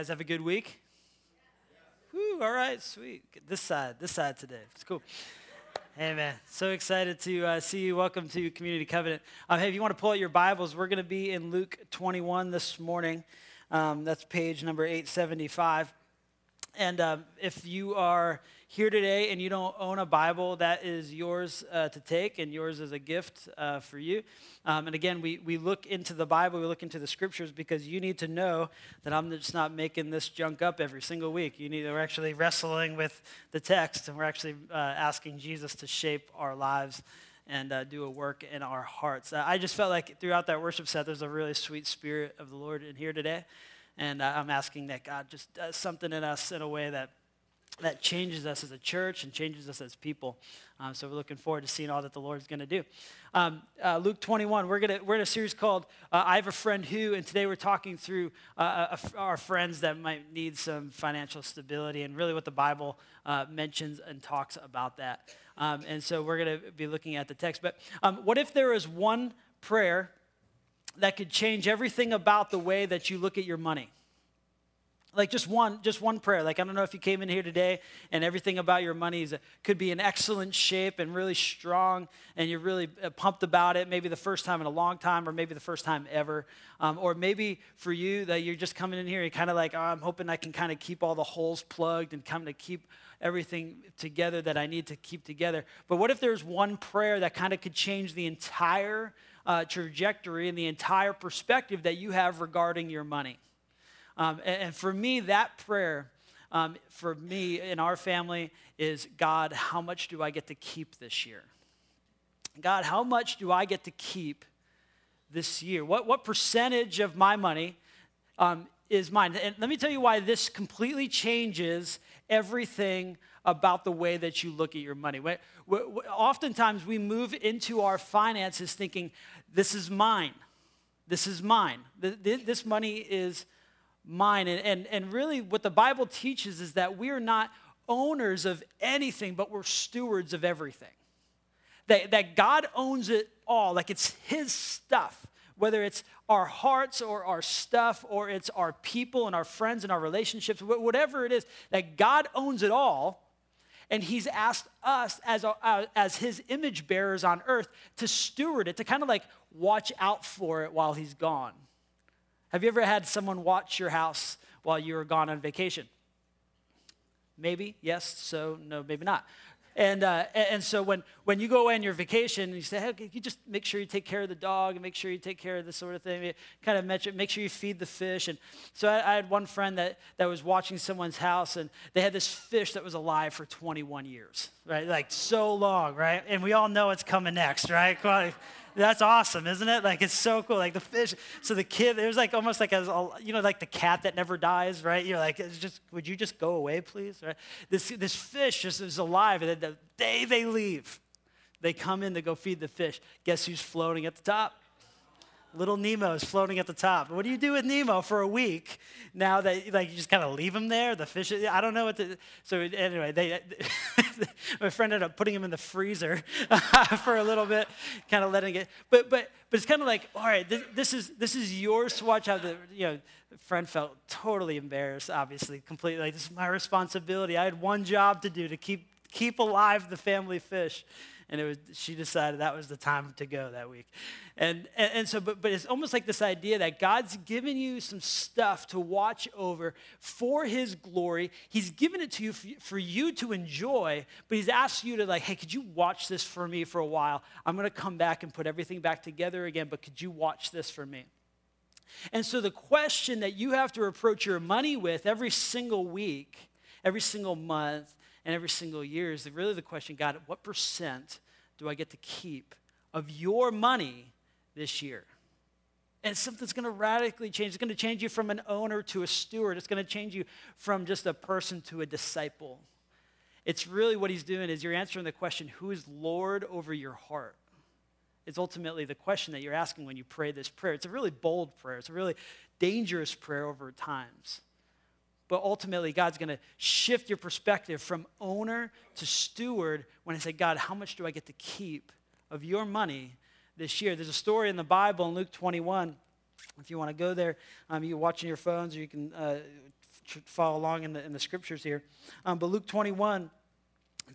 Guys have a good week? Woo, all right, sweet. This side, this side today. It's cool. Hey, man. So excited to uh, see you. Welcome to Community Covenant. Um, hey, if you want to pull out your Bibles, we're going to be in Luke 21 this morning. Um, that's page number 875. And um, if you are here today and you don't own a Bible, that is yours uh, to take and yours as a gift uh, for you. Um, and again, we, we look into the Bible, we look into the scriptures because you need to know that I'm just not making this junk up every single week. You need, we're actually wrestling with the text and we're actually uh, asking Jesus to shape our lives and uh, do a work in our hearts. Uh, I just felt like throughout that worship set, there's a really sweet spirit of the Lord in here today. And uh, I'm asking that God just does something in us in a way that that changes us as a church and changes us as people. Um, so we're looking forward to seeing all that the Lord's going to do. Um, uh, Luke 21, we're, gonna, we're in a series called uh, I Have a Friend Who, and today we're talking through uh, our friends that might need some financial stability and really what the Bible uh, mentions and talks about that. Um, and so we're going to be looking at the text. But um, what if there is one prayer that could change everything about the way that you look at your money? like just one just one prayer. Like i don't know if you came in here today and everything about your money is, could be in excellent shape and really strong and you're really uh, pumped about it maybe the first time in a long time or maybe the first time ever. Um, or maybe for you that you're just coming in here and kind of like oh, i'm hoping i can kind of keep all the holes plugged and kind of keep everything together that i need to keep together. But what if there's one prayer that kind of could change the entire uh, trajectory and the entire perspective that you have regarding your money um, and, and, for me, that prayer, um, for me in our family, is God, how much do I get to keep this year? God, how much do I get to keep this year? What, what percentage of my money um, is mine? And let me tell you why this completely changes everything about the way that you look at your money. Oftentimes, we move into our finances thinking, this is mine. This is mine. This money is mine. And, and, and really, what the Bible teaches is that we are not owners of anything, but we're stewards of everything. That, that God owns it all, like it's His stuff, whether it's our hearts or our stuff, or it's our people and our friends and our relationships, whatever it is, that God owns it all. And he's asked us as, as his image bearers on earth to steward it, to kind of like watch out for it while he's gone. Have you ever had someone watch your house while you were gone on vacation? Maybe, yes, so, no, maybe not. And, uh, and so when, when you go on your vacation, you say, hey, you just make sure you take care of the dog and make sure you take care of this sort of thing. Kind of make, make sure you feed the fish. And so I, I, had one friend that, that was watching someone's house and they had this fish that was alive for 21 years, right? Like so long, right? And we all know it's coming next, right? That's awesome, isn't it? Like it's so cool. Like the fish. So the kid, it was like almost like a, you know, like the cat that never dies, right? You're like, it's just, would you just go away, please? Right? This this fish just is alive, and the day they leave, they come in to go feed the fish. Guess who's floating at the top? Little Nemo is floating at the top. What do you do with Nemo for a week now that like you just kind of leave him there? The fish, I don't know what to. So anyway, they, my friend ended up putting him in the freezer for a little bit, kind of letting it. But but but it's kind of like, all right, this, this is this is yours to watch. How the you know friend felt totally embarrassed, obviously, completely. Like this is my responsibility. I had one job to do to keep keep alive the family fish and it was she decided that was the time to go that week. And and, and so but, but it's almost like this idea that god's given you some stuff to watch over for his glory. He's given it to you for, for you to enjoy but he's asked you to like hey could you watch this for me for a while? I'm going to come back and put everything back together again but could you watch this for me? And so the question that you have to approach your money with every single week every single month and every single year is really the question God, what percent do I get to keep of your money this year? And something's going to radically change. It's going to change you from an owner to a steward. It's going to change you from just a person to a disciple. It's really what he's doing is you're answering the question, who is Lord over your heart? It's ultimately the question that you're asking when you pray this prayer. It's a really bold prayer. It's a really dangerous prayer over times. But ultimately, God's going to shift your perspective from owner to steward when I say, God, how much do I get to keep of your money this year? There's a story in the Bible in Luke 21. If you want to go there, um, you're watching your phones or you can uh, follow along in the, in the scriptures here. Um, but Luke 21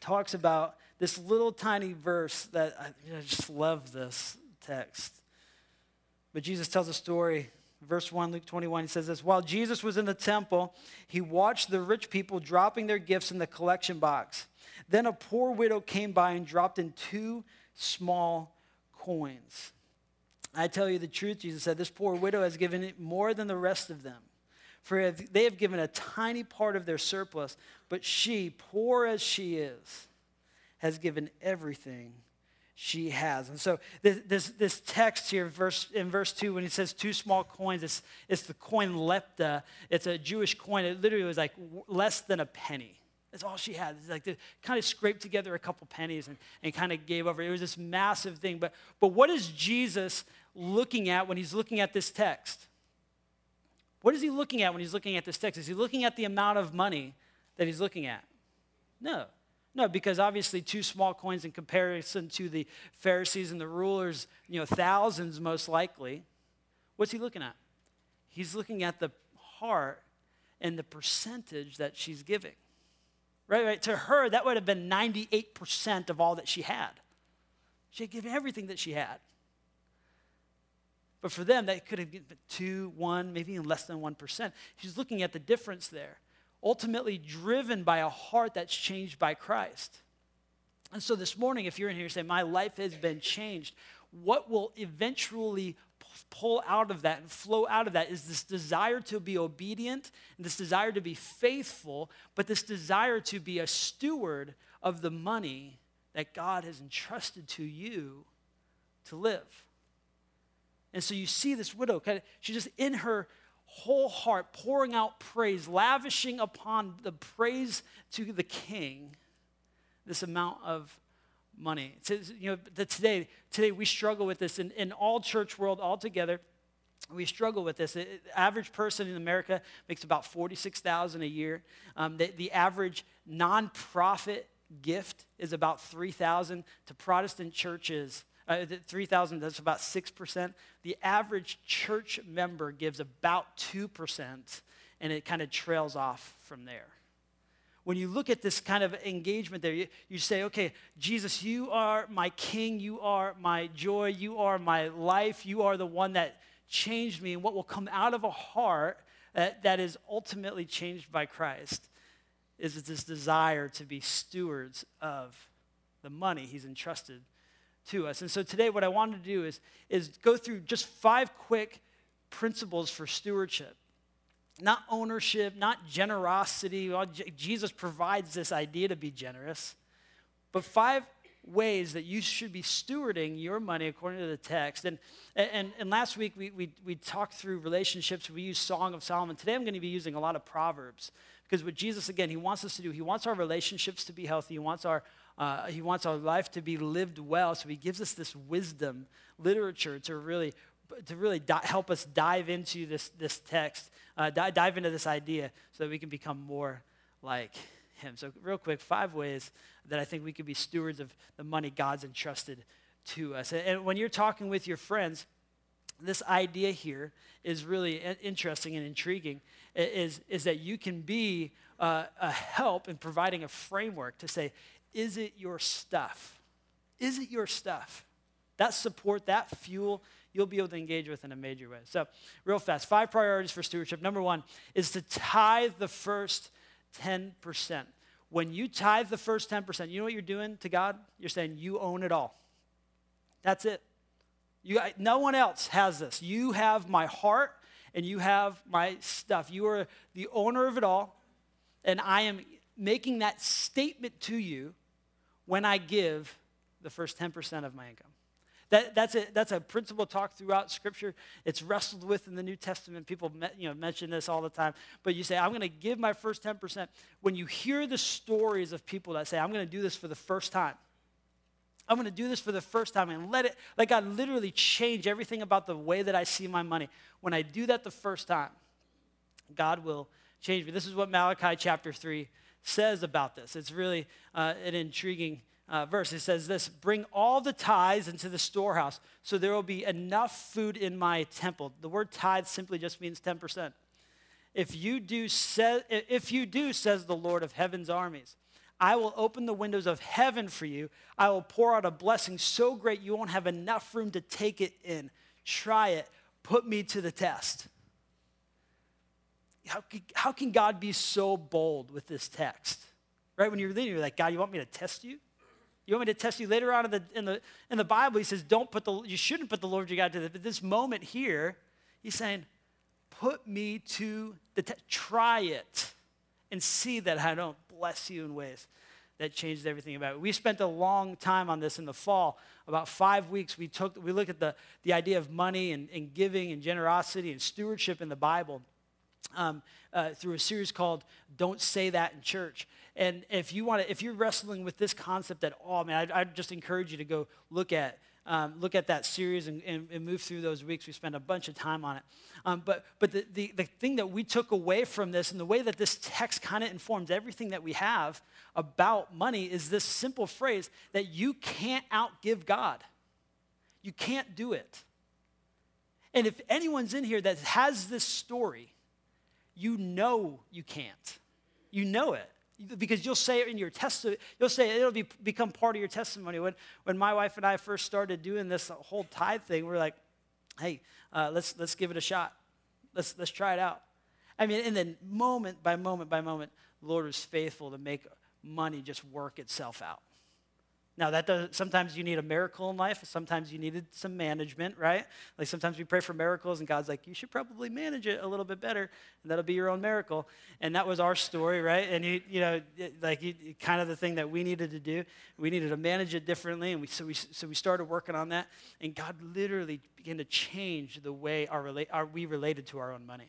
talks about this little tiny verse that I, you know, I just love this text. But Jesus tells a story. Verse 1, Luke 21, he says this While Jesus was in the temple, he watched the rich people dropping their gifts in the collection box. Then a poor widow came by and dropped in two small coins. I tell you the truth, Jesus said, this poor widow has given more than the rest of them. For they have given a tiny part of their surplus, but she, poor as she is, has given everything she has. And so this, this, this text here, verse, in verse 2, when he says two small coins, it's, it's the coin lepta. It's a Jewish coin. It literally was like less than a penny. That's all she had. It's like they kind of scraped together a couple pennies and, and kind of gave over. It was this massive thing. But, but what is Jesus looking at when he's looking at this text? What is he looking at when he's looking at this text? Is he looking at the amount of money that he's looking at? No. No, because obviously two small coins in comparison to the Pharisees and the rulers, you know, thousands most likely. What's he looking at? He's looking at the heart and the percentage that she's giving. Right, right. To her, that would have been 98% of all that she had. She had given everything that she had. But for them, that could have been two, one, maybe even less than 1%. She's looking at the difference there, ultimately driven by a heart that's changed by Christ. And so this morning, if you're in here saying, My life has been changed, what will eventually pull out of that and flow out of that is this desire to be obedient and this desire to be faithful, but this desire to be a steward of the money that God has entrusted to you to live. And so you see this widow, she's just in her whole heart pouring out praise, lavishing upon the praise to the king this amount of money. You know, today, today we struggle with this in, in all church world altogether. We struggle with this. The average person in America makes about 46000 a year. Um, the, the average nonprofit gift is about 3000 to Protestant churches. Uh, 3,000, that's about 6%. The average church member gives about 2%, and it kind of trails off from there when you look at this kind of engagement there, you, you say, okay, Jesus, you are my king, you are my joy, you are my life, you are the one that changed me. And what will come out of a heart that, that is ultimately changed by Christ is this desire to be stewards of the money he's entrusted to us. And so today, what I wanted to do is, is go through just five quick principles for stewardship not ownership, not generosity. Jesus provides this idea to be generous. But five ways that you should be stewarding your money according to the text. And, and, and last week we, we, we talked through relationships. We used Song of Solomon. Today I'm going to be using a lot of Proverbs. Because what Jesus, again, he wants us to do, he wants our relationships to be healthy. He wants our, uh, he wants our life to be lived well. So he gives us this wisdom literature to really to really di- help us dive into this, this text, uh, di- dive into this idea so that we can become more like him. So, real quick, five ways that I think we could be stewards of the money God's entrusted to us. And when you're talking with your friends, this idea here is really interesting and intriguing is, is that you can be uh, a help in providing a framework to say, is it your stuff? Is it your stuff? That support, that fuel you'll be able to engage with in a major way. So, real fast, five priorities for stewardship. Number one is to tithe the first 10%. When you tithe the first 10%, you know what you're doing to God? You're saying, You own it all. That's it. You, no one else has this. You have my heart and you have my stuff. You are the owner of it all. And I am making that statement to you when I give the first 10% of my income. That, that's, a, that's a principle talked throughout Scripture. It's wrestled with in the New Testament. People you know, mention this all the time. But you say, I'm going to give my first 10%. When you hear the stories of people that say, I'm going to do this for the first time, I'm going to do this for the first time and let it, let God literally change everything about the way that I see my money. When I do that the first time, God will change me. This is what Malachi chapter 3 says about this. It's really uh, an intriguing uh, verse. It says this Bring all the tithes into the storehouse, so there will be enough food in my temple. The word tithe simply just means 10%. If you do, sa- if you do, says the Lord of heaven's armies, I will open the windows of heaven for you. I will pour out a blessing so great you won't have enough room to take it in. Try it. Put me to the test. How, how can God be so bold with this text? Right? When you're reading, you're like, God, you want me to test you? You want me to test you later on in the, in the, in the Bible? He says, don't put the, you shouldn't put the Lord your God to the, but this moment here, he's saying, put me to the test. Try it and see that I don't bless you in ways that changed everything about it. We spent a long time on this in the fall. About five weeks, we took we looked at the, the idea of money and, and giving and generosity and stewardship in the Bible um, uh, through a series called "Don't Say That in Church." And if you want to, if you're wrestling with this concept at all, man, I, I just encourage you to go look at um, look at that series and, and, and, move through those weeks. We spent a bunch of time on it. Um, but but the, the, the thing that we took away from this and the way that this text kind of informs everything that we have about money is this simple phrase that you can't outgive God. You can't do it. And if anyone's in here that has this story, you know you can't. You know it because you'll say it in your testimony. You'll say it, it'll be, become part of your testimony. When, when my wife and I first started doing this whole tithe thing, we are like, hey, uh, let's, let's give it a shot. Let's, let's try it out. I mean, and then moment by moment by moment, Lord was faithful to make money just work itself out. Now that does sometimes you need a miracle in life. Sometimes you needed some management, right? Like sometimes we pray for miracles, and God's like, you should probably manage it a little bit better, and that'll be your own miracle. And that was our story, right? And you, you know, like you, kind of the thing that we needed to do. We needed to manage it differently, and we so we so we started working on that. And God literally began to change the way our, relate, our we related to our own money.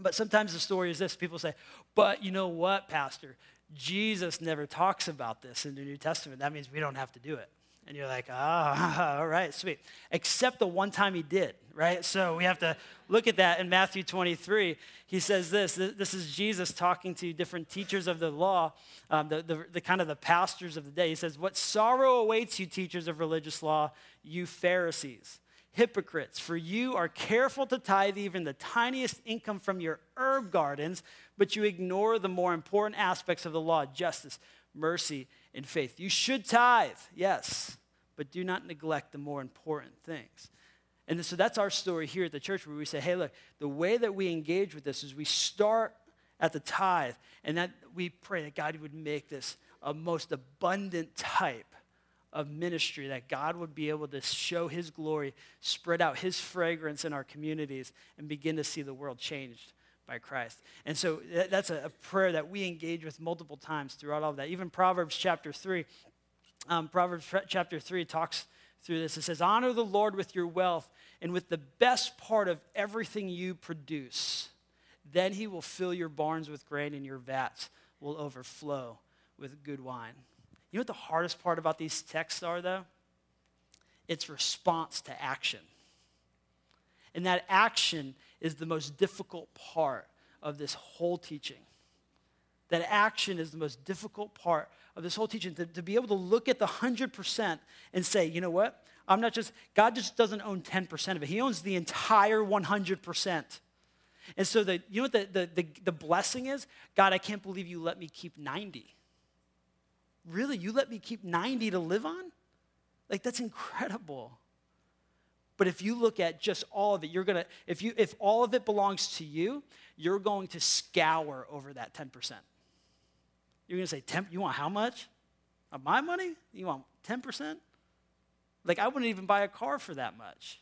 But sometimes the story is this: people say, "But you know what, Pastor? Jesus never talks about this in the New Testament. That means we don't have to do it. And you're like, ah, oh, all right, sweet. Except the one time he did, right? So we have to look at that in Matthew 23. He says this this is Jesus talking to different teachers of the law, um, the, the, the kind of the pastors of the day. He says, What sorrow awaits you, teachers of religious law, you Pharisees hypocrites, for you are careful to tithe even the tiniest income from your herb gardens, but you ignore the more important aspects of the law justice, mercy, and faith. You should tithe, yes, but do not neglect the more important things. And so that's our story here at the church where we say, hey, look, the way that we engage with this is we start at the tithe and that we pray that God would make this a most abundant type of ministry, that God would be able to show his glory, spread out his fragrance in our communities, and begin to see the world changed by Christ. And so that's a, prayer that we engage with multiple times throughout all of that. Even Proverbs chapter 3, um, Proverbs chapter 3 talks through this. It says, Honor the Lord with your wealth and with the best part of everything you produce. Then he will fill your barns with grain and your vats will overflow with good wine. You know what the hardest part about these texts are, though? It's response to action. And that action is the most difficult part of this whole teaching. That action is the most difficult part of this whole teaching. To, to be able to look at the 100% and say, you know what? I'm not just, God just doesn't own 10% of it, He owns the entire 100%. And so, the, you know what the, the, the, the blessing is? God, I can't believe you let me keep 90. Really? You let me keep 90 to live on? Like, that's incredible. But if you look at just all of it, you're gonna, if you if all of it belongs to you, you're going to scour over that 10%. You're gonna say, 10, you want how much? Of my money? You want 10%? Like I wouldn't even buy a car for that much.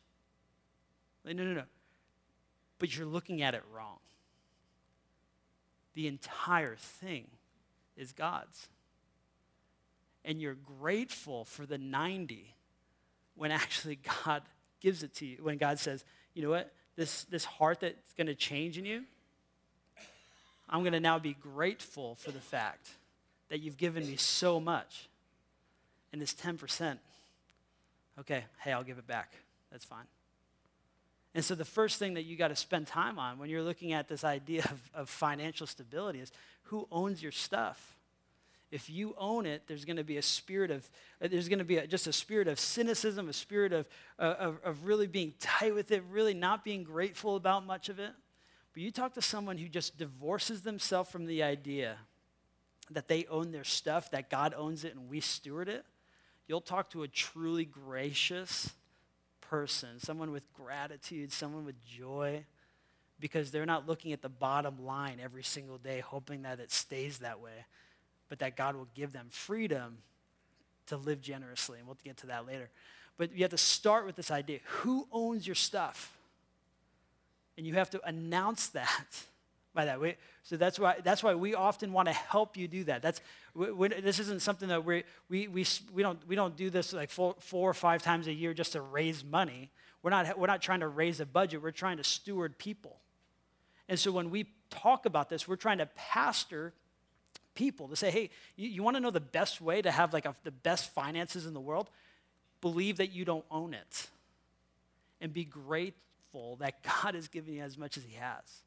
Like, no, no, no. But you're looking at it wrong. The entire thing is God's and you're grateful for the 90 when actually God gives it to you. When God says, you know what, this, this heart that's going to change in you, I'm going to now be grateful for the fact that you've given me so much. And this 10%, okay, hey, I'll give it back. That's fine. And so the first thing that you got to spend time on when you're looking at this idea of, of financial stability is who owns your stuff? If you own it, there's going to be a spirit of, there's going to be a, just a spirit of cynicism, a spirit of, uh, of, of really being tight with it, really not being grateful about much of it. But you talk to someone who just divorces themselves from the idea that they own their stuff, that God owns it and we steward it, you'll talk to a truly gracious person, someone with gratitude, someone with joy, because they're not looking at the bottom line every single day, hoping that it stays that way, but that God will give them freedom to live generously. And we'll get to that later. But you have to start with this idea who owns your stuff? And you have to announce that by that. way. so that's why, that's why we often want to help you do that. That's, we, we, this isn't something that we, we, we, we, don't, we don't do this like four, four or five times a year just to raise money. We're not, we're not trying to raise a budget, we're trying to steward people. And so when we talk about this, we're trying to pastor people to say, hey, you, you want to know the best way to have like a, the best finances in the world? Believe that you don't own it. And be grateful that God has given you as much as He has.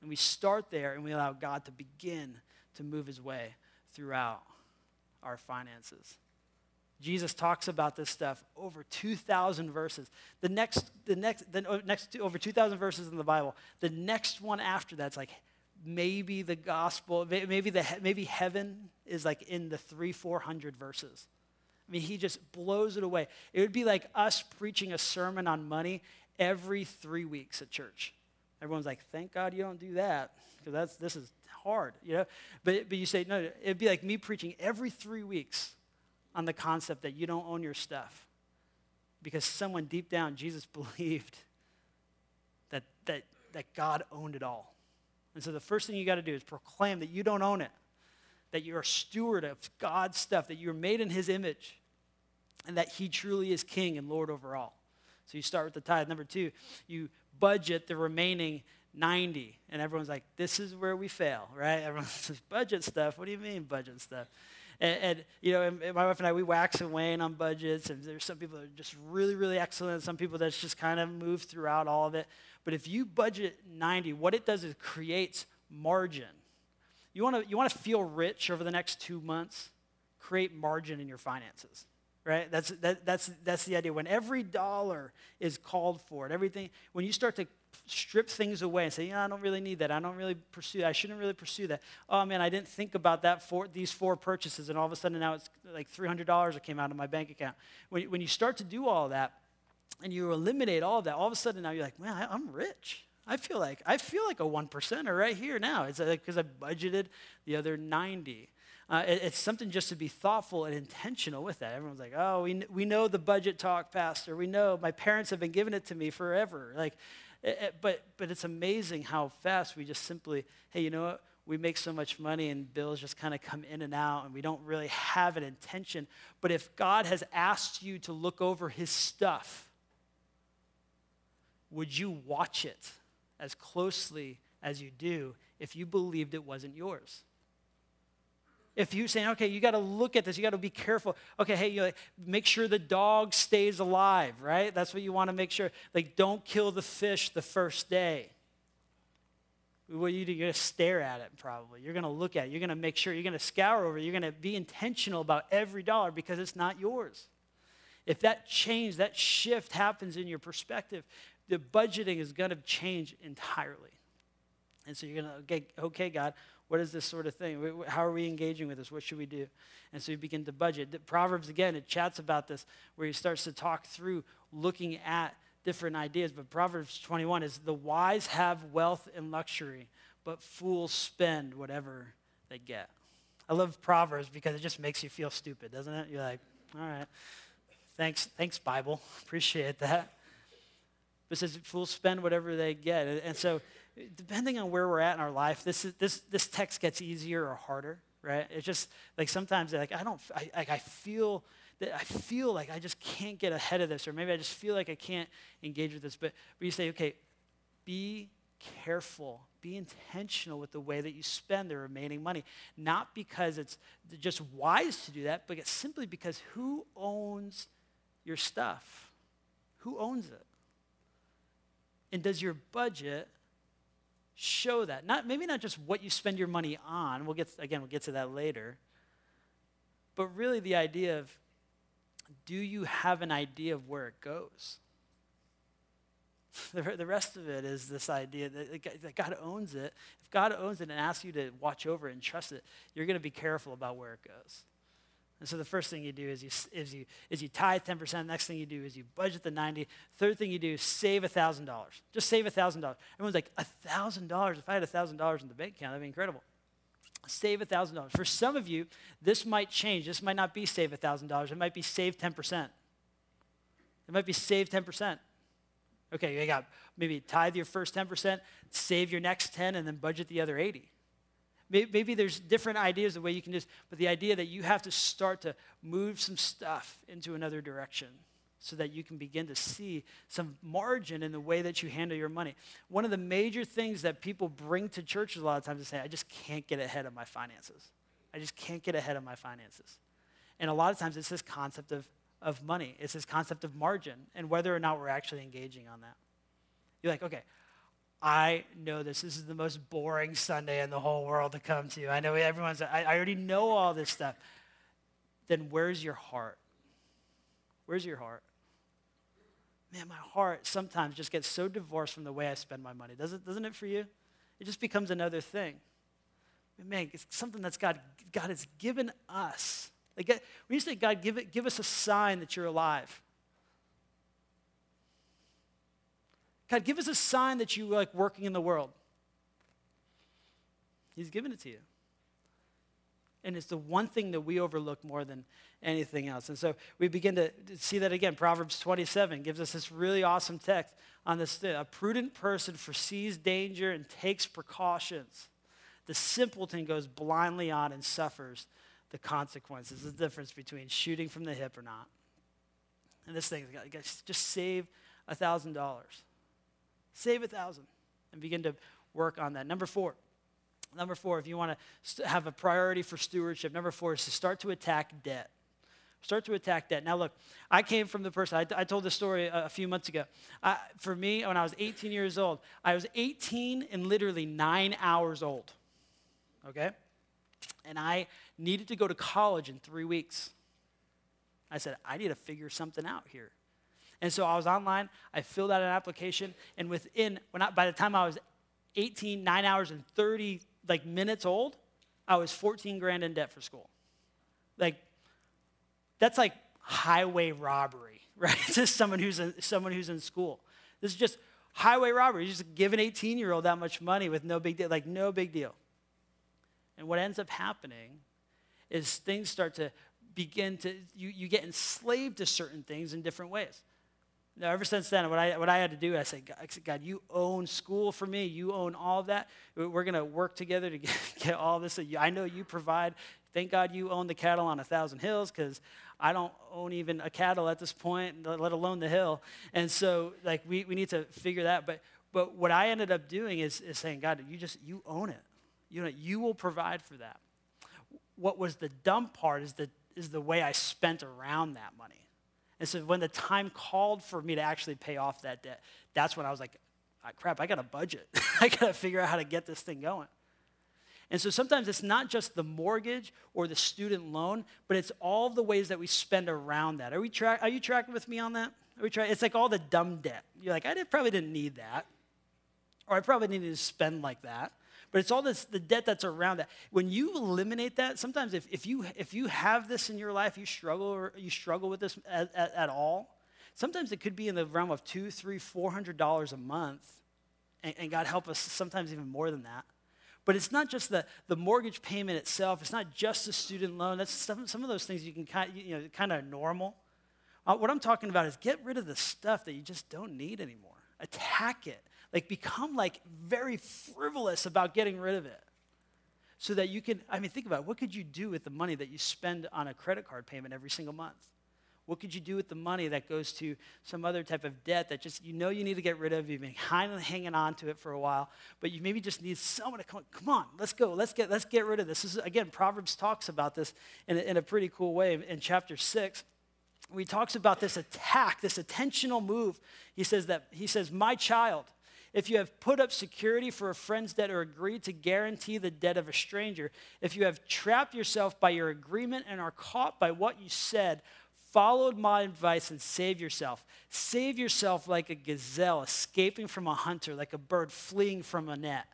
And we start there and we allow God to begin to move his way throughout our finances. Jesus talks about this stuff over 2,000 verses. The next, the next, the oh, next over 2,000 verses in the Bible. The next one after that's like maybe the gospel, maybe the maybe heaven is like in the three, four hundred verses. I mean, he just blows it away. It would be like us preaching a sermon on money every three weeks at church. Everyone's like, thank God you don't do that because that's this is hard, you know. But but you say no, it'd be like me preaching every three weeks on the concept that you don't own your stuff because someone deep down Jesus believed that that that God owned it all. And so the first thing you got to do is proclaim that you don't own it, that you're a steward of God's stuff, that you're made in His image, and that He truly is King and Lord over all. So you start with the tithe. Number two, you budget the remaining 90. And everyone's like, this is where we fail, right? Everyone says, budget stuff. What do you mean, budget stuff? And, and, you know, and my wife and I, we wax and wane on budgets. And there's some people that are just really, really excellent. and Some people that's just kind of move throughout all of it. But if you budget 90, what it does is creates margin. You want to you want to feel rich over the next two months? Create margin in your finances right? That's, that, that's, that's the idea. When every dollar is called for, and everything, when you start to strip things away and say, yeah, I don't really need that. I don't really pursue that. I shouldn't really pursue that. Oh man, I didn't think about that for these four purchases, and all of a sudden now it's like $300 that came out of my bank account. When, when you start to do all that, and you eliminate all of that, all of a sudden now you're like, man, I, I'm rich. I feel like I feel like a one percenter right here now. It's because I budgeted the other 90. Uh, it, it's something just to be thoughtful and intentional with that. Everyone's like, oh, we, we know the budget talk, Pastor. We know my parents have been giving it to me forever. Like, it, it, but, but it's amazing how fast we just simply, hey, you know what? We make so much money and bills just kind of come in and out and we don't really have an intention. But if God has asked you to look over his stuff, would you watch it as closely as you do if you believed it wasn't yours? If you're saying, okay, you got to look at this, you got to be careful. Okay, hey, you make sure the dog stays alive, right? That's what you want to make sure. Like, don't kill the fish the first day. What you do, you're going to stare at it probably. You're going to look at it. You're going to make sure, you're going to scour over it. You're going to be intentional about every dollar because it's not yours. If that change, that shift happens in your perspective, the budgeting is going to change entirely. And so you're going to, okay, okay, God, what is this sort of thing? How are we engaging with this? What should we do? And so you begin to budget. Proverbs, again, it chats about this where he starts to talk through looking at different ideas. But Proverbs 21 is the wise have wealth and luxury, but fools spend whatever they get. I love Proverbs because it just makes you feel stupid, doesn't it? You're like, all right, thanks, thanks, Bible. Appreciate that. But it says fools spend whatever they get. And so depending on where we're at in our life, this, is, this, this text gets easier or harder, right? It's just like sometimes like I don't, I, like I feel that I feel like I just can't get ahead of this, or maybe I just feel like I can't engage with this. But, but you say, okay, be careful, be intentional with the way that you spend the remaining money. Not because it's just wise to do that, but it's simply because who owns your stuff? Who owns it? And does your budget show that. Not, maybe not just what you spend your money on. We'll get, again, we'll get to that later. But really the idea of do you have an idea of where it goes? The, the rest of it is this idea that God owns it. If God owns it and asks you to watch over it and trust it, you're going to be careful about where it goes. And so the first thing you do is you, is you, is you tithe 10%. Next thing you do is you budget the 90. Third thing you do is save $1,000. Just save $1,000. Everyone's like, $1,000? If I had $1,000 in the bank account, that'd be incredible. Save $1,000. For some of you, this might change. This might not be save $1,000. It might be save 10%. It might be save 10%. Okay, you got maybe tithe your first 10%, save your next 10, and then budget the other 80. Maybe there's different ideas the way you can just, but the idea that you have to start to move some stuff into another direction so that you can begin to see some margin in the way that you handle your money. One of the major things that people bring to churches a lot of times is say, I just can't get ahead of my finances. I just can't get ahead of my finances. And a lot of times it's this concept of, of money, it's this concept of margin and whether or not we're actually engaging on that. You're like, okay, I know this. This is the most boring Sunday in the whole world to come to. I know everyone's, I, I already know all this stuff. Then where's your heart? Where's your heart? Man, my heart sometimes just gets so divorced from the way I spend my money. Does it, doesn't it for you? It just becomes another thing. Man, it's something that's God, God has given us. Like, when you say, God, give, it, give us a sign that you're alive, God, give us a sign that you like working in the world. He's given it to you. And it's the one thing that we overlook more than anything else. And so we begin to see that again. Proverbs 27 gives us this really awesome text on this. A prudent person foresees danger and takes precautions. The simpleton goes blindly on and suffers the consequences. The difference between shooting from the hip or not. And this thing, just save a $1,000. Save a thousand and begin to work on that. Number four. Number four, if you want to have a priority for stewardship, number four is to start to attack debt. Start to attack debt. Now, look, I came from the person, I, I told this story a, a, few months ago. I, for me, when I was 18 years old, I was 18 and literally nine hours old, okay? And I needed to go to college in three weeks. I said, I need to figure something out here. And so I was online, I filled out an application, and within, when I, by the time I was 18, 9 hours and 30 like minutes old, I was 14 grand in debt for school. Like, that's like highway robbery, right? to someone who's in, someone who's in school. This is just highway robbery. You just give an 18 year old that much money with no big deal, like no big deal. And what ends up happening is things start to begin to, you, you get enslaved to certain things in different ways. Now, ever since then, what I, what I had to do, I said, God, I said, God, you own school for me. You own all of that. We're going to work together to get, get all this. I know you provide. Thank God you own the cattle on a thousand hills because I don't own even a cattle at this point, let alone the hill. And so, like, we, we need to figure that. But, but what I ended up doing is, is saying, God, you just, you own it. You know, you will provide for that. What was the dumb part is the, is the way I spent around that money. And so when the time called for me to actually pay off that debt, that's when I was like, ah, crap, I got a budget. I got to figure out how to get this thing going. And so sometimes it's not just the mortgage or the student loan, but it's all the ways that we spend around that. Are, we tra- are you tracking with me on that? Are we tra- it's like all the dumb debt. You're like, I did, probably didn't need that. Or I probably needed to spend like that but it's all this the debt that's around that. When you eliminate that sometimes if, if you if you have this in your life you struggle or you struggle with this at, at, at all sometimes it could be in the realm of two three four hundred dollars a month. And, and god help us sometimes even more than that. But it's not just the, the mortgage payment itself. It's not just the student loan. That's some, some of those things you can kind of, you know kind of normal. Uh, what i'm talking about is get rid of the stuff that you just don't need anymore. Attack it like become like very frivolous about getting rid of it. So that you can i mean think about it. what could you do with the money that you spend on a credit card payment every single month? What could you do with the money that goes to some other type of debt that just you know you need to get rid of? You've been kind of hanging on to it for a while but you maybe just need someone to come, come on let's go let's get let's get rid of this, this is again proverbs talks about this in a, in a pretty cool way in chapter 6 he talks about this attack this attentional move. He says that he says my child if you have put up security for a friend's debt or agreed to guarantee the debt of a stranger, if you have trapped yourself by your agreement and are caught by what you said, followed my advice and save yourself. Save yourself like a gazelle escaping from a hunter, like a bird fleeing from a net.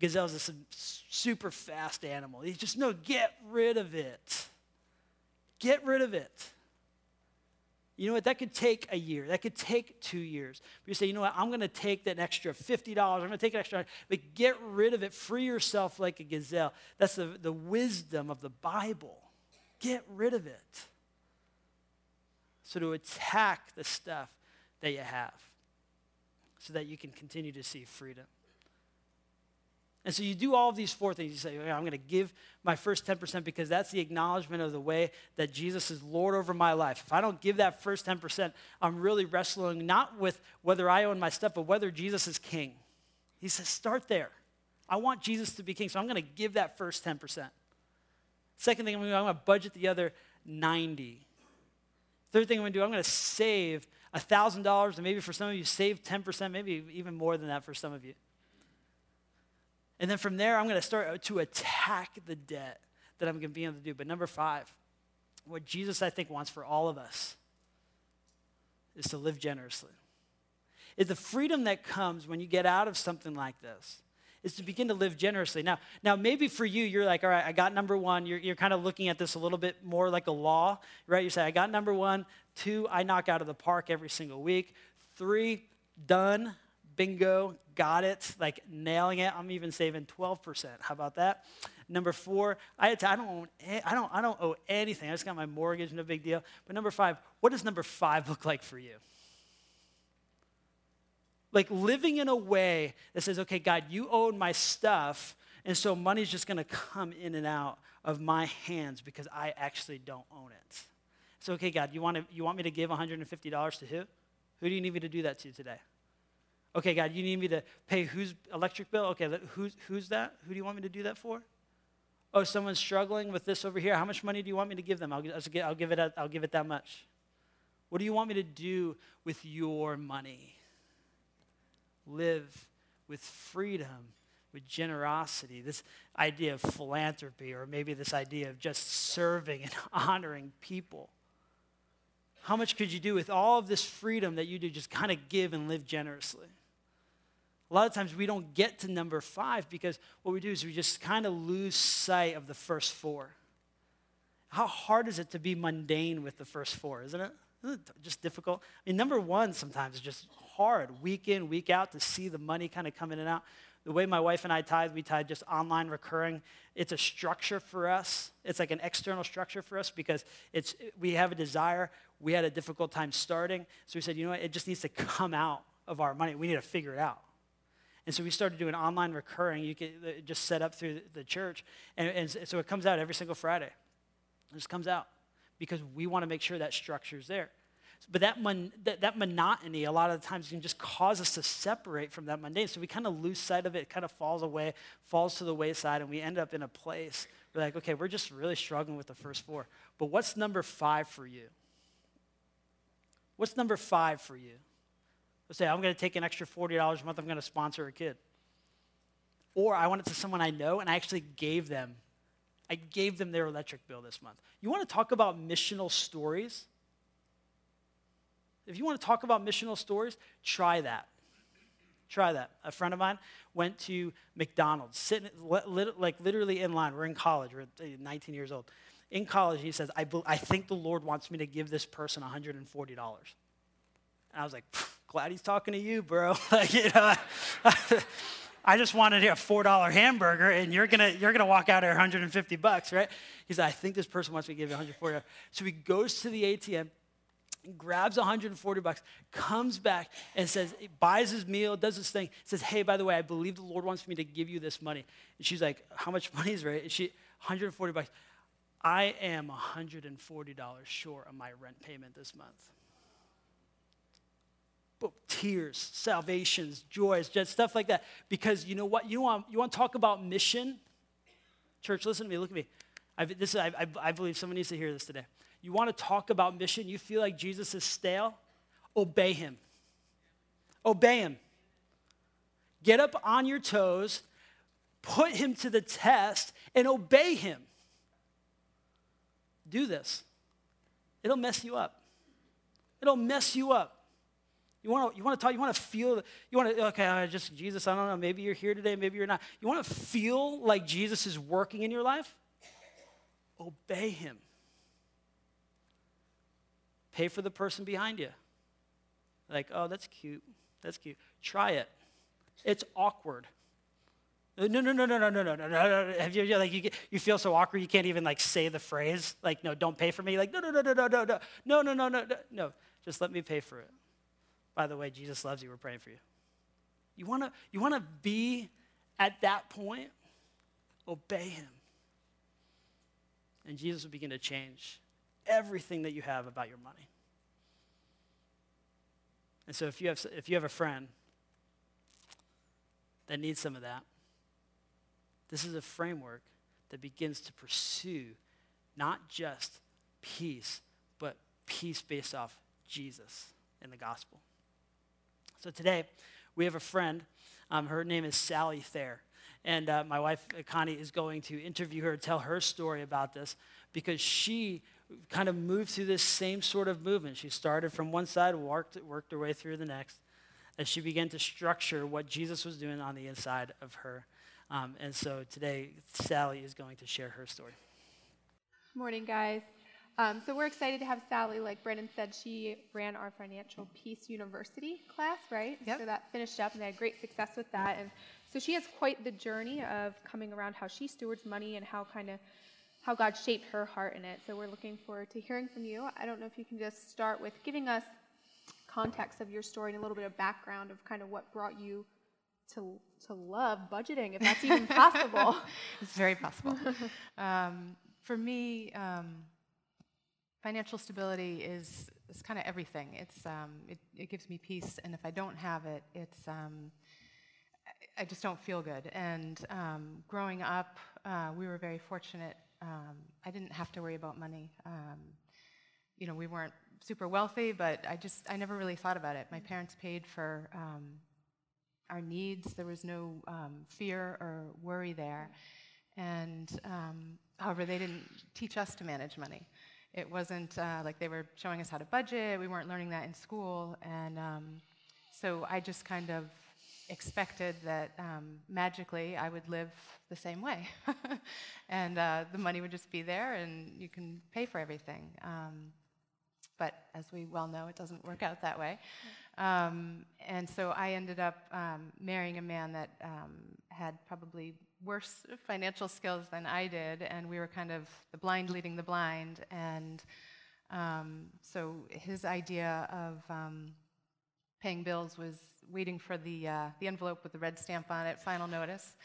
Gazelle is a super fast animal. You just know, get rid of it. Get rid of it. You know what? That could take a year. That could take two years. But you say, you know what? I'm going to take that extra $50. I'm going to take an extra, but get rid of it. Free yourself like a gazelle. That's the, the wisdom of the Bible. Get rid of it. So to attack the stuff that you have so that you can continue to see freedom. And so you do all of these four things. You say, I'm going to give my first 10% because that's the acknowledgement of the way that Jesus is Lord over my life. If I don't give that first 10%, I'm really wrestling not with whether I own my stuff, but whether Jesus is king. He says, start there. I want Jesus to be king, so I'm going to give that first 10%. Second thing I'm going to do, I'm going to budget the other 90. Third thing I'm going to do, I'm going to save $1,000, and maybe for some of you, save 10%, maybe even more than that for some of you. And then from there, I'm going to start to attack the debt that I'm going to be able to do. But number five, what Jesus, I think, wants for all of us is to live generously. Is the freedom that comes when you get out of something like this is to begin to live generously. Now, now maybe for you, you're like, all right, I got number one. You're, you're kind of looking at this a little bit more like a law, right? You say, I got number one. Two, I knock out of the park every single week. Three, done bingo, got it, like nailing it. I'm even saving 12%. How about that? Number four, I, to, I, don't own, I, don't, I don't owe anything. I just got my mortgage, no big deal. But number five, what does number five look like for you? Like living in a way that says, okay, God, you own my stuff, and so money's just gonna come in and out of my hands because I actually don't own it. So, okay, God, you want, to, you want me to give $150 to who? Who do you need me to do that to today? Okay, God, you need me to pay whose electric bill? Okay, who's, who's that? Who do you want me to do that for? Oh, someone's struggling with this over here. How much money do you want me to give them? I'll, I'll, give, it, I'll give it that much. What do you want me to do with your money? Live with freedom, with generosity, this idea of philanthropy, or maybe this idea of just serving and honoring people. How much could you do with all of this freedom that you do, just kind of give and live generously? A lot of times we don't get to number five because what we do is we just kind of lose sight of the first four. How hard is it to be mundane with the first four, isn't it? Isn't it just difficult? I mean, number one sometimes is just hard, week in, week out, to see the money kind of come in and out. The way my wife and I tithe, we tithe just online recurring. It's a structure for us. It's like an external structure for us because it's we have a desire. We had a difficult time starting, so we said, you know what? It just needs to come out of our money. We need to figure it out. And so we started doing online recurring. You could uh, just set up through the church. And, and so it comes out every single Friday. It just comes out because we want to make sure that structure is there. But that, mon- that, that, monotony, a lot of the times, can just cause us to separate from that mundane. So we kind of lose sight of it. It kind of falls away, falls to the wayside, and we end up in a place we're like, okay, we're just really struggling with the first four. But what's number five for you? What's number five for you? Let's say I'm going to take an extra $40 a month, I'm going to sponsor a kid. Or I want it to someone I know and I actually gave them. I gave them their electric bill this month. You want to talk about missional stories? If you want to talk about missional stories, try that. Try that. A friend of mine went to McDonald's, sitting like literally in line. We're in college. We're uh, 19 years old. In college, he says, I, I think the Lord wants me to give this person $140. And I was like, glad he's talking to you, bro. like, you know, I just wanted a $4 hamburger and you're gonna, you're gonna walk out here 150 bucks, right? He said, I think this person wants me to give you 140. So he goes to the ATM, grabs 140 bucks, comes back and says, buys his meal, does his thing, says, hey, by the way, I believe the Lord wants me to give you this money. And she's like, how much money is right? And she, 140 bucks. I am $140 short on my rent payment this month tears, salvations, joys, just stuff like that. Because you know what? You want, you want to talk about mission? Church, listen to me, look at me. I, this, I, I, I believe someone needs to hear this today. You want to talk about mission? You feel like Jesus is stale? Obey him. Obey him. Get up on your toes, put him to the test, and obey him. Do this. It'll mess you up. it'll mess you up. You want to you want to talk, you want to feel, you want to, okay, I just, Jesus, I don't know, maybe you're here today, maybe you're not. You want to feel like Jesus is working in your life? Obey him. Pay for the person behind you. Like, oh, that's cute. That's cute. Try it. It's awkward. No, no, no, no, no, no, no, no, no. No. Have you like you get, you feel so awkward you can't even like say the phrase like no, don't pay for me. Like no, no, no, no, no, no, no, no, no, no, no, no, no. Just let me pay for it. By the way, Jesus loves you. We're praying for you. You wanna you wanna be at that point. Obey Him, and Jesus will begin to change everything that you have about your money. And so if you have, if you have a friend that needs some of that, this is a framework that begins to pursue not just peace, but peace based off Jesus in the gospel. So today, we have a friend. Um, her name is Sally Thayer. And uh, my wife, Connie, is going to interview her, tell her story about this, because she kind of moved through this same sort of movement. She started from one side, worked, worked her way through the next, as she began to structure what Jesus was doing on the inside of her. Um, and so today, Sally is going to share her story. Morning, guys. Um, so we're excited to have Sally. Like Brennan said, she ran our Financial Peace University class, right? Yep. So that finished up, and they had great success with that. And so she has quite the journey of coming around how she stewards money and how kind of how God shaped her heart in it. So we're looking forward to hearing from you. I don't know if you can just start with giving us context of your story and a little bit of background of kind of what brought you to to love budgeting, if that's even possible. it's very possible. um, for me, um, financial stability is is kind of everything. It's um, it, it gives me peace, and if I don't have it, it's um, I just don't feel good. And um, growing up, uh, we were very fortunate um, I didn't have to worry about money. Um, you know, we weren't super wealthy, but I just, I never really thought about it. My parents paid for um, our needs. There was no fear or worry there. And however, they didn't teach us to manage money. It wasn't uh, like they were showing us how to budget. We weren't learning that in school. And um, so I just kind of expected that um, magically I would live the same way. and uh, the money would just be there and you can pay for everything. Um, but as we well know, it doesn't work out that way. Um, and so I ended up um, marrying a man that um, had probably worse financial skills than I did, and we were kind of the blind leading the blind. And um, so his idea of paying bills was waiting for the, uh, the envelope with the red stamp on it, final notice,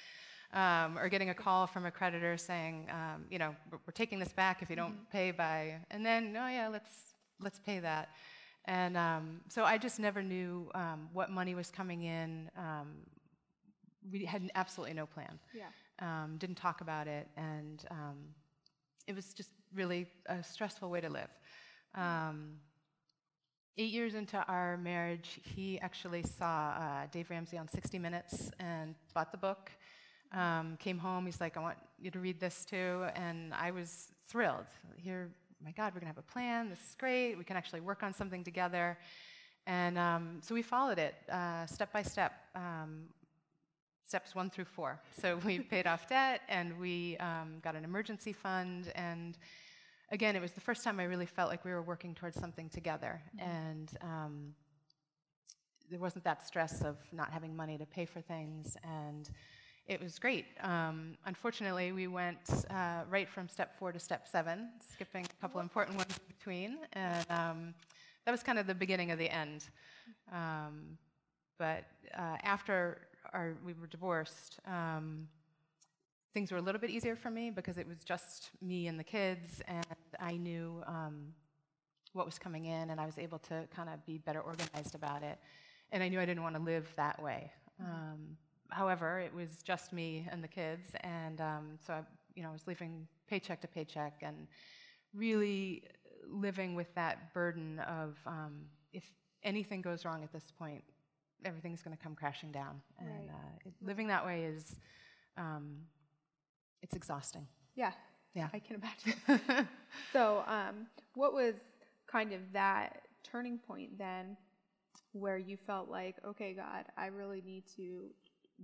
um, or getting a call from a creditor saying, um, you know, we're, we're, taking this back if you don't mm-hmm. pay by, and then, oh yeah, let's, let's pay that. And um, so I just never knew um, what money was coming in. Um, we had absolutely no plan. Yeah. Um, didn't talk about it, and it was just really a stressful way to live. Um, Eight years into our marriage, he actually saw uh, Dave Ramsey on 60 Minutes and bought the book. Um, came home, he's like, I want you to read this too. And I was thrilled. Here, my God, we're going to have a plan. This is great. We can actually work on something together. And um, so we followed it uh, step by step, um, steps one through four. So we paid off debt and we um, got an emergency fund and again, it was the first time I really felt like we were working towards something together. Mm-hmm. And um, there wasn't that stress of not having money to pay for things. And it was great. Um, unfortunately, we went uh, right from step four to step seven, skipping a couple important ones in between. And um, that was kind of the beginning of the end. Um, but uh, after our, we were divorced, um, things were a little bit easier for me because it was just me and the kids, and I knew um, what was coming in, and I was able to kind of be better organized about it. And I knew I didn't want to live that way. Um, however, it was just me and the kids, and um, so I, you know, I was living paycheck to paycheck and really living with that burden of um, if anything goes wrong at this point, everything's going to come crashing down. Right. And uh, it, living that way is um, it's exhausting. Yeah. Yeah. I can imagine. so, um, what was kind of that turning point then where you felt like, okay, God, I really need to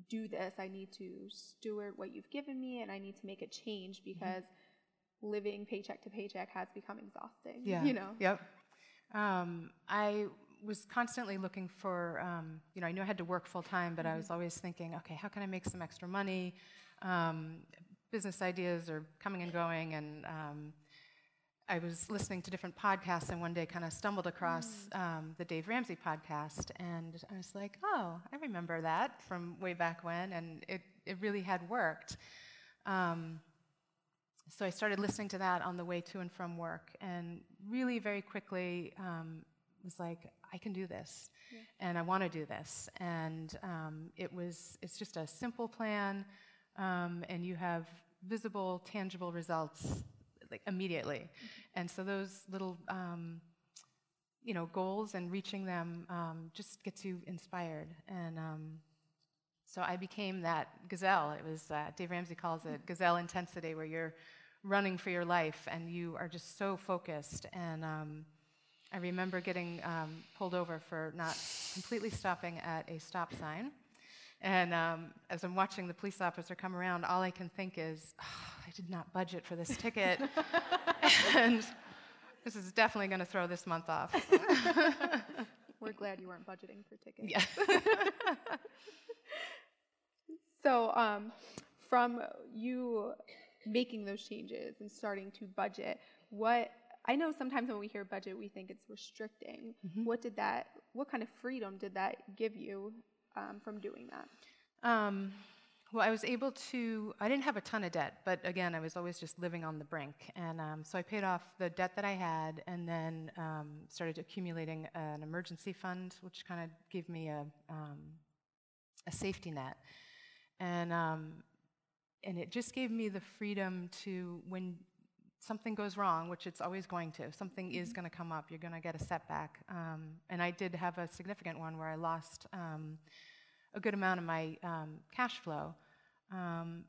do this. I need to steward what you've given me and I need to make a change Mm-hmm. because living paycheck to paycheck has become exhausting. Yeah. You know? Yep. Um, I was constantly looking for, um, you know, I knew I had to work full time, but I was always thinking, okay, how can I make some extra money? Um, business ideas are coming and going, and um, I was listening to different podcasts, and one day kind of stumbled across um, the Dave Ramsey podcast, and I was like, oh, I remember that from way back when, and it, it really had worked. Um, so I started listening to that on the way to and from work, and really very quickly um, was like, I can do this, and I want to do this. And um, it was it's just a simple plan, um, and you have visible, tangible results like immediately. And so those little um, you know goals and reaching them um, just gets you inspired and. Um, so I became that gazelle. It was uh, Dave Ramsey calls it gazelle intensity, where you're running for your life and you are just so focused. And um, I remember getting um, pulled over for not completely stopping at a stop sign. And um, as I'm watching the police officer come around, all I can think is, "Oh, I did not budget for this ticket, and this is definitely going to throw this month off. We're glad you weren't budgeting for tickets. yeah. So, um, from you making those changes and starting to budget, what I know sometimes when we hear budget, we think it's restricting. What did that? What kind of freedom did that give you um, from doing that? Um, well, I was able to, I didn't have a ton of debt, but again, I was always just living on the brink. And um, so I paid off the debt that I had and then um, started accumulating an emergency fund, which kind of gave me a, um, a safety net. And, um, and it just gave me the freedom to, when something goes wrong, which it's always going to, something is going to come up, you're going to get a setback. Um, and I did have a significant one where I lost um, a good amount of my um, cash flow. Um,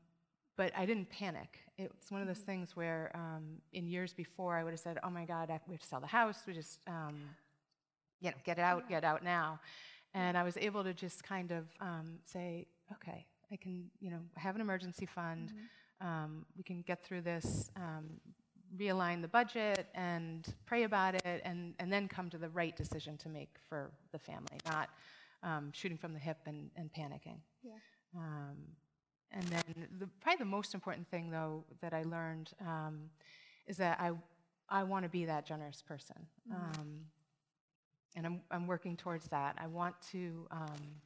but I didn't panic. It's one of those things where um, in years before I would have said, oh my God, I, we have to sell the house, we just, um, you know, get it out, get out now. And I was able to just kind of um, say, okay, I can, you know, have an emergency fund. Um, we can get through this, um, realign the budget, and pray about it, and, and then come to the right decision to make for the family, not um, shooting from the hip and, and panicking. Yeah. Um, and then the, probably the most important thing, though, that I learned um, is that I, I want to be that generous person. Um, and I'm, I'm working towards that. I want to, um,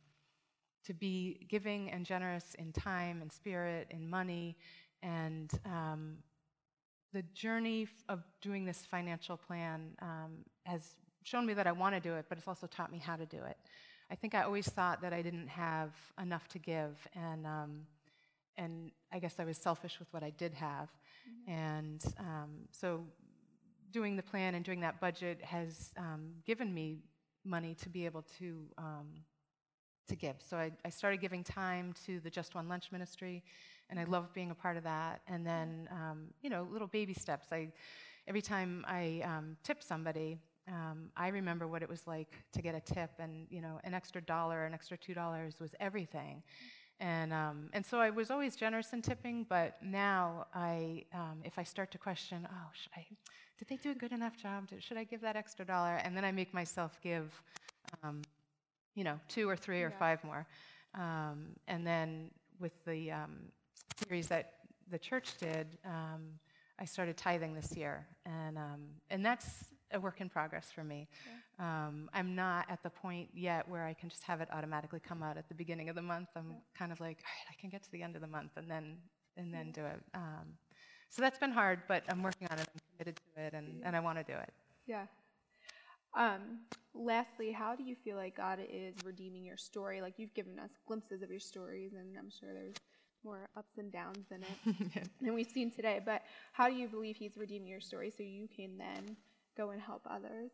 to be giving and generous in time and spirit and money. And um, the journey of doing this financial plan um, has shown me that I want to do it, but it's also taught me how to do it. I think I always thought that I didn't have enough to give, and um, and I guess I was selfish with what I did have, and um, so doing the plan and doing that budget has um, given me money to be able to um, to give. So I, I started giving time to the Just One Lunch Ministry, and I love being a part of that. And then, um, you know, little baby steps. I, every time I um, tip somebody, um, I remember what it was like to get a tip, and you know, an extra dollar, an extra two dollars was everything. And um, and so I was always generous in tipping, but now I, um, if I start to question, oh, should I, did they do a good enough job? Did, should I give that extra dollar? And then I make myself give. Um, you know, two or three or Yeah. five more. Um, and then with the um, series that the church did, um, I started tithing this year, and um, and that's a work in progress for me. Um, I'm not at the point yet where I can just have it automatically come out at the beginning of the month. I'm kind of like, all right, I can get to the end of the month and then and then do it. Um, so that's been hard, but I'm working on it. I'm committed to it, and, and I want to do it. Yeah. Um, lastly, how do you feel like God is redeeming your story? Like you've given us glimpses of your stories, and I'm sure there's more ups and downs in it than we've seen today. But how do you believe He's redeeming your story so you can then go and help others?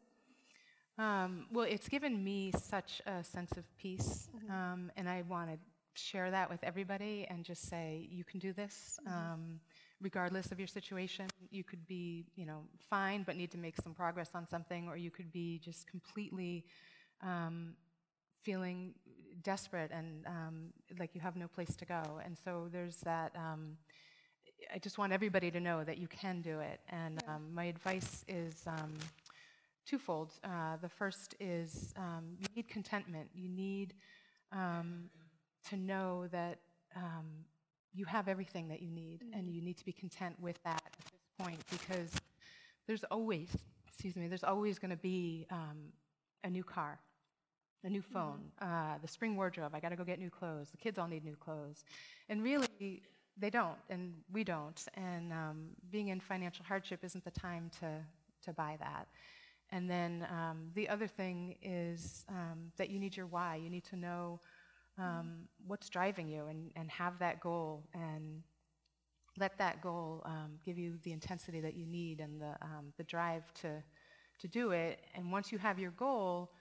Um, well, it's given me such a sense of peace, um, and I want to share that with everybody and just say, you can do this. Um, regardless of your situation. You could be, you know, fine but need to make some progress on something, or you could be just completely um, feeling desperate and um, like you have no place to go. And so there's that. Um, I just want everybody to know that you can do it. And um, my advice is um, twofold. Uh, the first is um, you need contentment. You need to know that you have everything that you need, mm-hmm. and you need to be content with that at this point because there's always, excuse me, there's always going to be um, a new car, a new phone, uh, the spring wardrobe. I got to go get new clothes. The kids all need new clothes, and really, they don't, and we don't. And um, being in financial hardship isn't the time to to buy that. And then um, the other thing is um, that you need your why. You need to know um, what's driving you and, and have that goal and let that goal um, give you the intensity that you need and the, um, the drive to, to do it. And once you have your goal,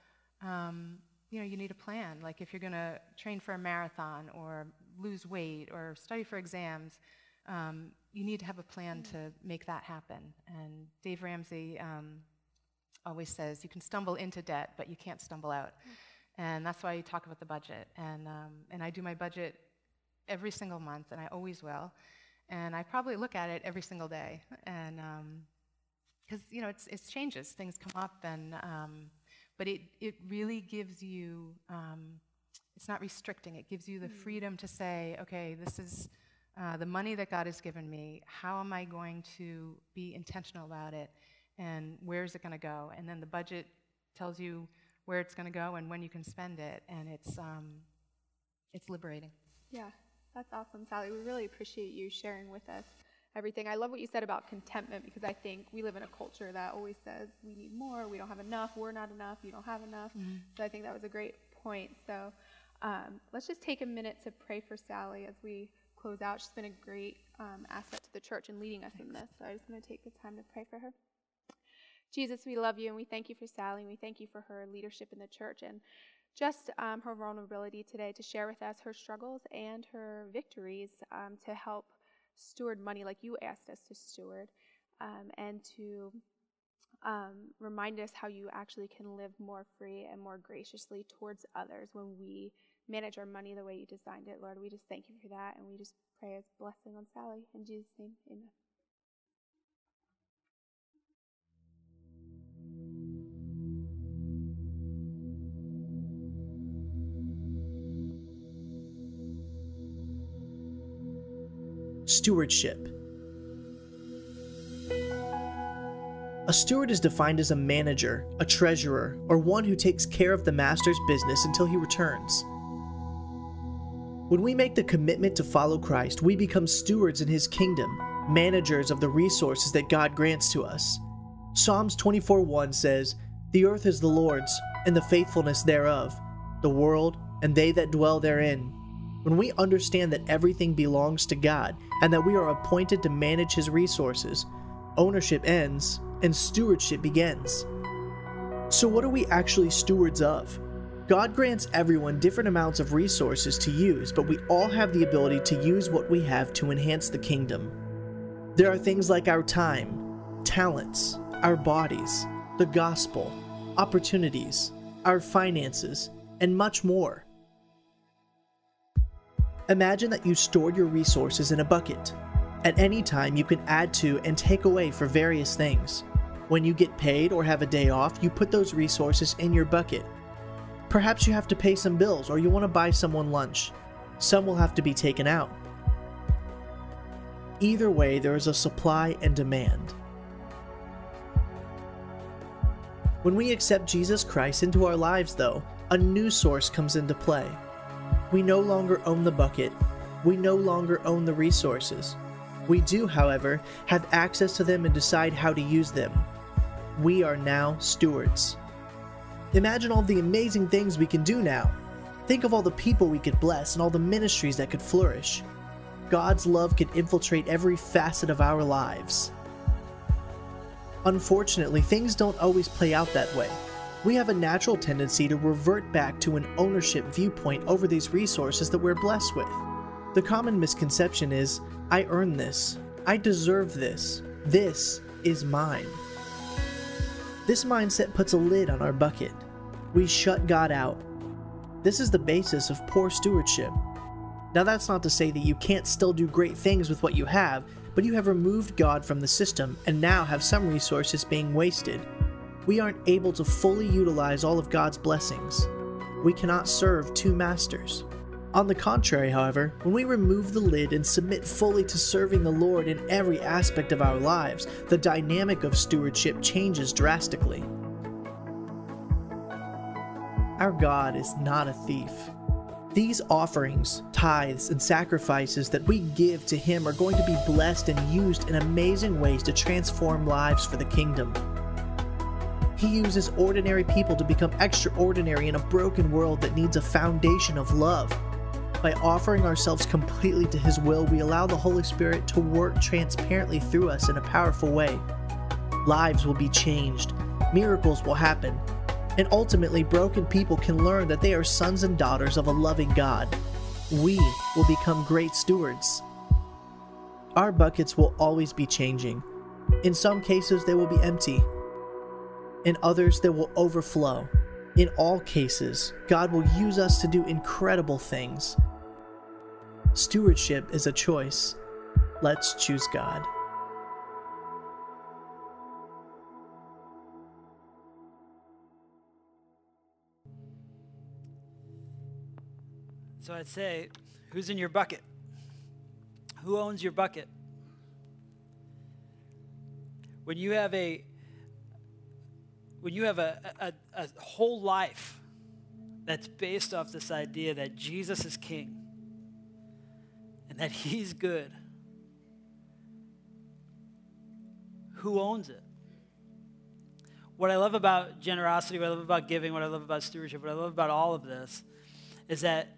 um, you know, you need a plan. Like if you're going to train for a marathon or lose weight or study for exams, um, you need to have a plan to make that happen. And Dave Ramsey um, always says you can stumble into debt, but you can't stumble out. Mm-hmm. And that's why you talk about the budget. And, um, and I do my budget every single month, and I always will. And I probably look at it every single day. And because, um, you know, it's, it's changes, things come up, and, um, but it, it really gives you, um, it's not restricting, it gives you the mm. freedom to say, okay, this is uh, the money that God has given me. How am I going to be intentional about it? And where is it going to go? And then the budget tells you where it's going to go and when you can spend it, and it's um, it's liberating. Yeah, that's awesome, Sally. We really appreciate you sharing with us everything. I love what you said about contentment because I think we live in a culture that always says we need more, we don't have enough, we're not enough, you don't have enough. Mm-hmm. So I think that was a great point. So um, let's just take a minute to pray for Sally as we close out. She's been a great um, asset to the church and leading us in this. So I just want to take the time to pray for her. Jesus, we love you and we thank you for Sally and we thank you for her leadership in the church and just um, her vulnerability today to share with us her struggles and her victories um, to help steward money like you asked us to steward um, and to um, remind us how you actually can live more free and more graciously towards others when we manage our money the way you designed it, Lord. We just thank you for that and we just pray as blessing on Sally. In Jesus' name, amen. Stewardship. A steward is defined as a manager, a treasurer, or one who takes care of the master's business until he returns. When we make the commitment to follow Christ, we become stewards in his kingdom, managers of the resources that God grants to us. Psalms 24:1 says, "The earth is the Lord's, and the faithfulness thereof, the world and they that dwell therein." When we understand that everything belongs to God and that we are appointed to manage His resources, ownership ends and stewardship begins. So, what are we actually stewards of? God grants everyone different amounts of resources to use, but we all have the ability to use what we have to enhance the kingdom. There are things like our time, talents, our bodies, the gospel, opportunities, our finances, and much more. Imagine that you stored your resources in a bucket. At any time, you can add to and take away for various things. When you get paid or have a day off, you put those resources in your bucket. Perhaps you have to pay some bills or you want to buy someone lunch. Some will have to be taken out. Either way, there is a supply and demand. When we accept Jesus Christ into our lives, though, a new source comes into play. We no longer own the bucket. We no longer own the resources. We do, however, have access to them and decide how to use them. We are now stewards. Imagine all the amazing things we can do now. Think of all the people we could bless and all the ministries that could flourish. God's love could infiltrate every facet of our lives. Unfortunately, things don't always play out that way we have a natural tendency to revert back to an ownership viewpoint over these resources that we're blessed with. The common misconception is, I earn this, I deserve this. This is mine. This mindset puts a lid on our bucket. We shut God out. This is the basis of poor stewardship. Now, that's not to say that you can't still do great things with what you have, but you have removed God from the system and now have some resources being wasted. We aren't able to fully utilize all of God's blessings. We cannot serve two masters. On the contrary, however, when we remove the lid and submit fully to serving the Lord in every aspect of our lives, the dynamic of stewardship changes drastically. Our God is not a thief. These offerings, tithes, and sacrifices that we give to Him are going to be blessed and used in amazing ways to transform lives for the kingdom. He uses ordinary people to become extraordinary in a broken world that needs a foundation of love. By offering ourselves completely to His will, we allow the Holy Spirit to work transparently through us in a powerful way. Lives will be changed, miracles will happen, and ultimately, broken people can learn that they are sons and daughters of a loving God. We will become great stewards. Our buckets will always be changing. In some cases, they will be empty. In others, that will overflow. In all cases, God will use us to do incredible things. Stewardship is a choice. Let's choose God. So I'd say, who's in your bucket? Who owns your bucket? When you have a when you have a, a, a whole life that's based off this idea that Jesus is king and that he's good, who owns it? What I love about generosity, what I love about giving, what I love about stewardship, what I love about all of this is that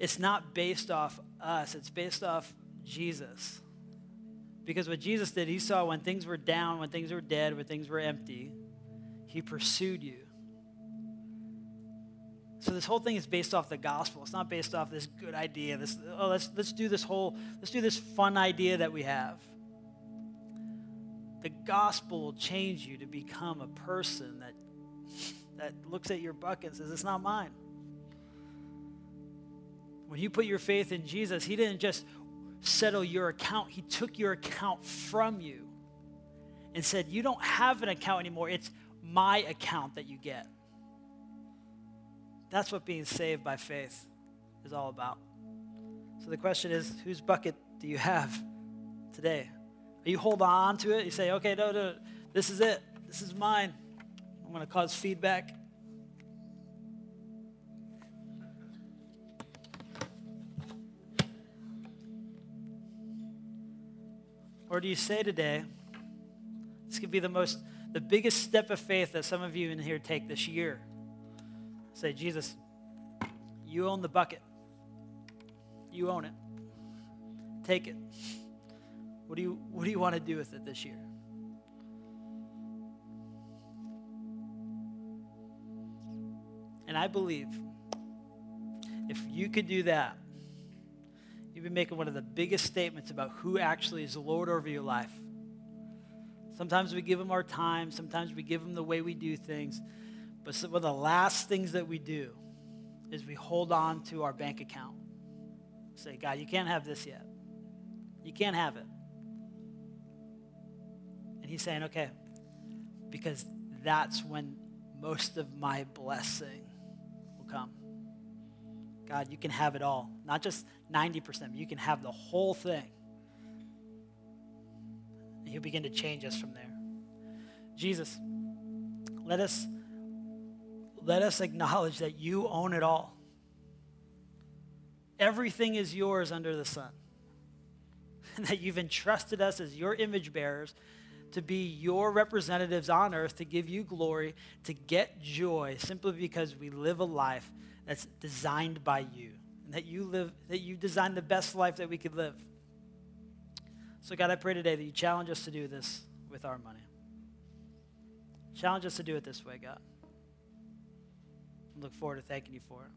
it's not based off us, it's based off Jesus. Because what Jesus did, he saw when things were down, when things were dead, when things were empty, he pursued you. So this whole thing is based off the gospel. It's not based off this good idea. This oh let's let's do this whole let's do this fun idea that we have. The gospel will change you to become a person that that looks at your bucket and says it's not mine. When you put your faith in Jesus, He didn't just settle your account, He took your account from you and said, You don't have an account anymore. It's my account that you get. That's what being saved by faith is all about. So the question is whose bucket do you have today? You hold on to it? You say, okay, no, no, this is it. This is mine. I'm going to cause feedback. Or do you say today, this could be the most, the biggest step of faith that some of you in here take this year? Say, Jesus, you own the bucket. You own it. Take it. What do you, what do you want to do with it this year? And I believe if you could do that, you've been making one of the biggest statements about who actually is the Lord over your life. Sometimes we give him our time, sometimes we give him the way we do things. But one of the last things that we do is we hold on to our bank account. Say, God, you can't have this yet. You can't have it. And he's saying, okay, because that's when most of my blessing will come. God, you can have it all. Not just 90%, you can have the whole thing. He'll begin to change us from there. Jesus, let us let us acknowledge that you own it all. Everything is yours under the sun. And that you've entrusted us as your image bearers to be your representatives on earth, to give you glory, to get joy, simply because we live a life that's designed by you. And that you live, that you designed the best life that we could live. So, God, I pray today that you challenge us to do this with our money. Challenge us to do it this way, God. Look forward to thanking you for it.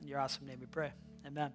In your awesome name we pray. Amen.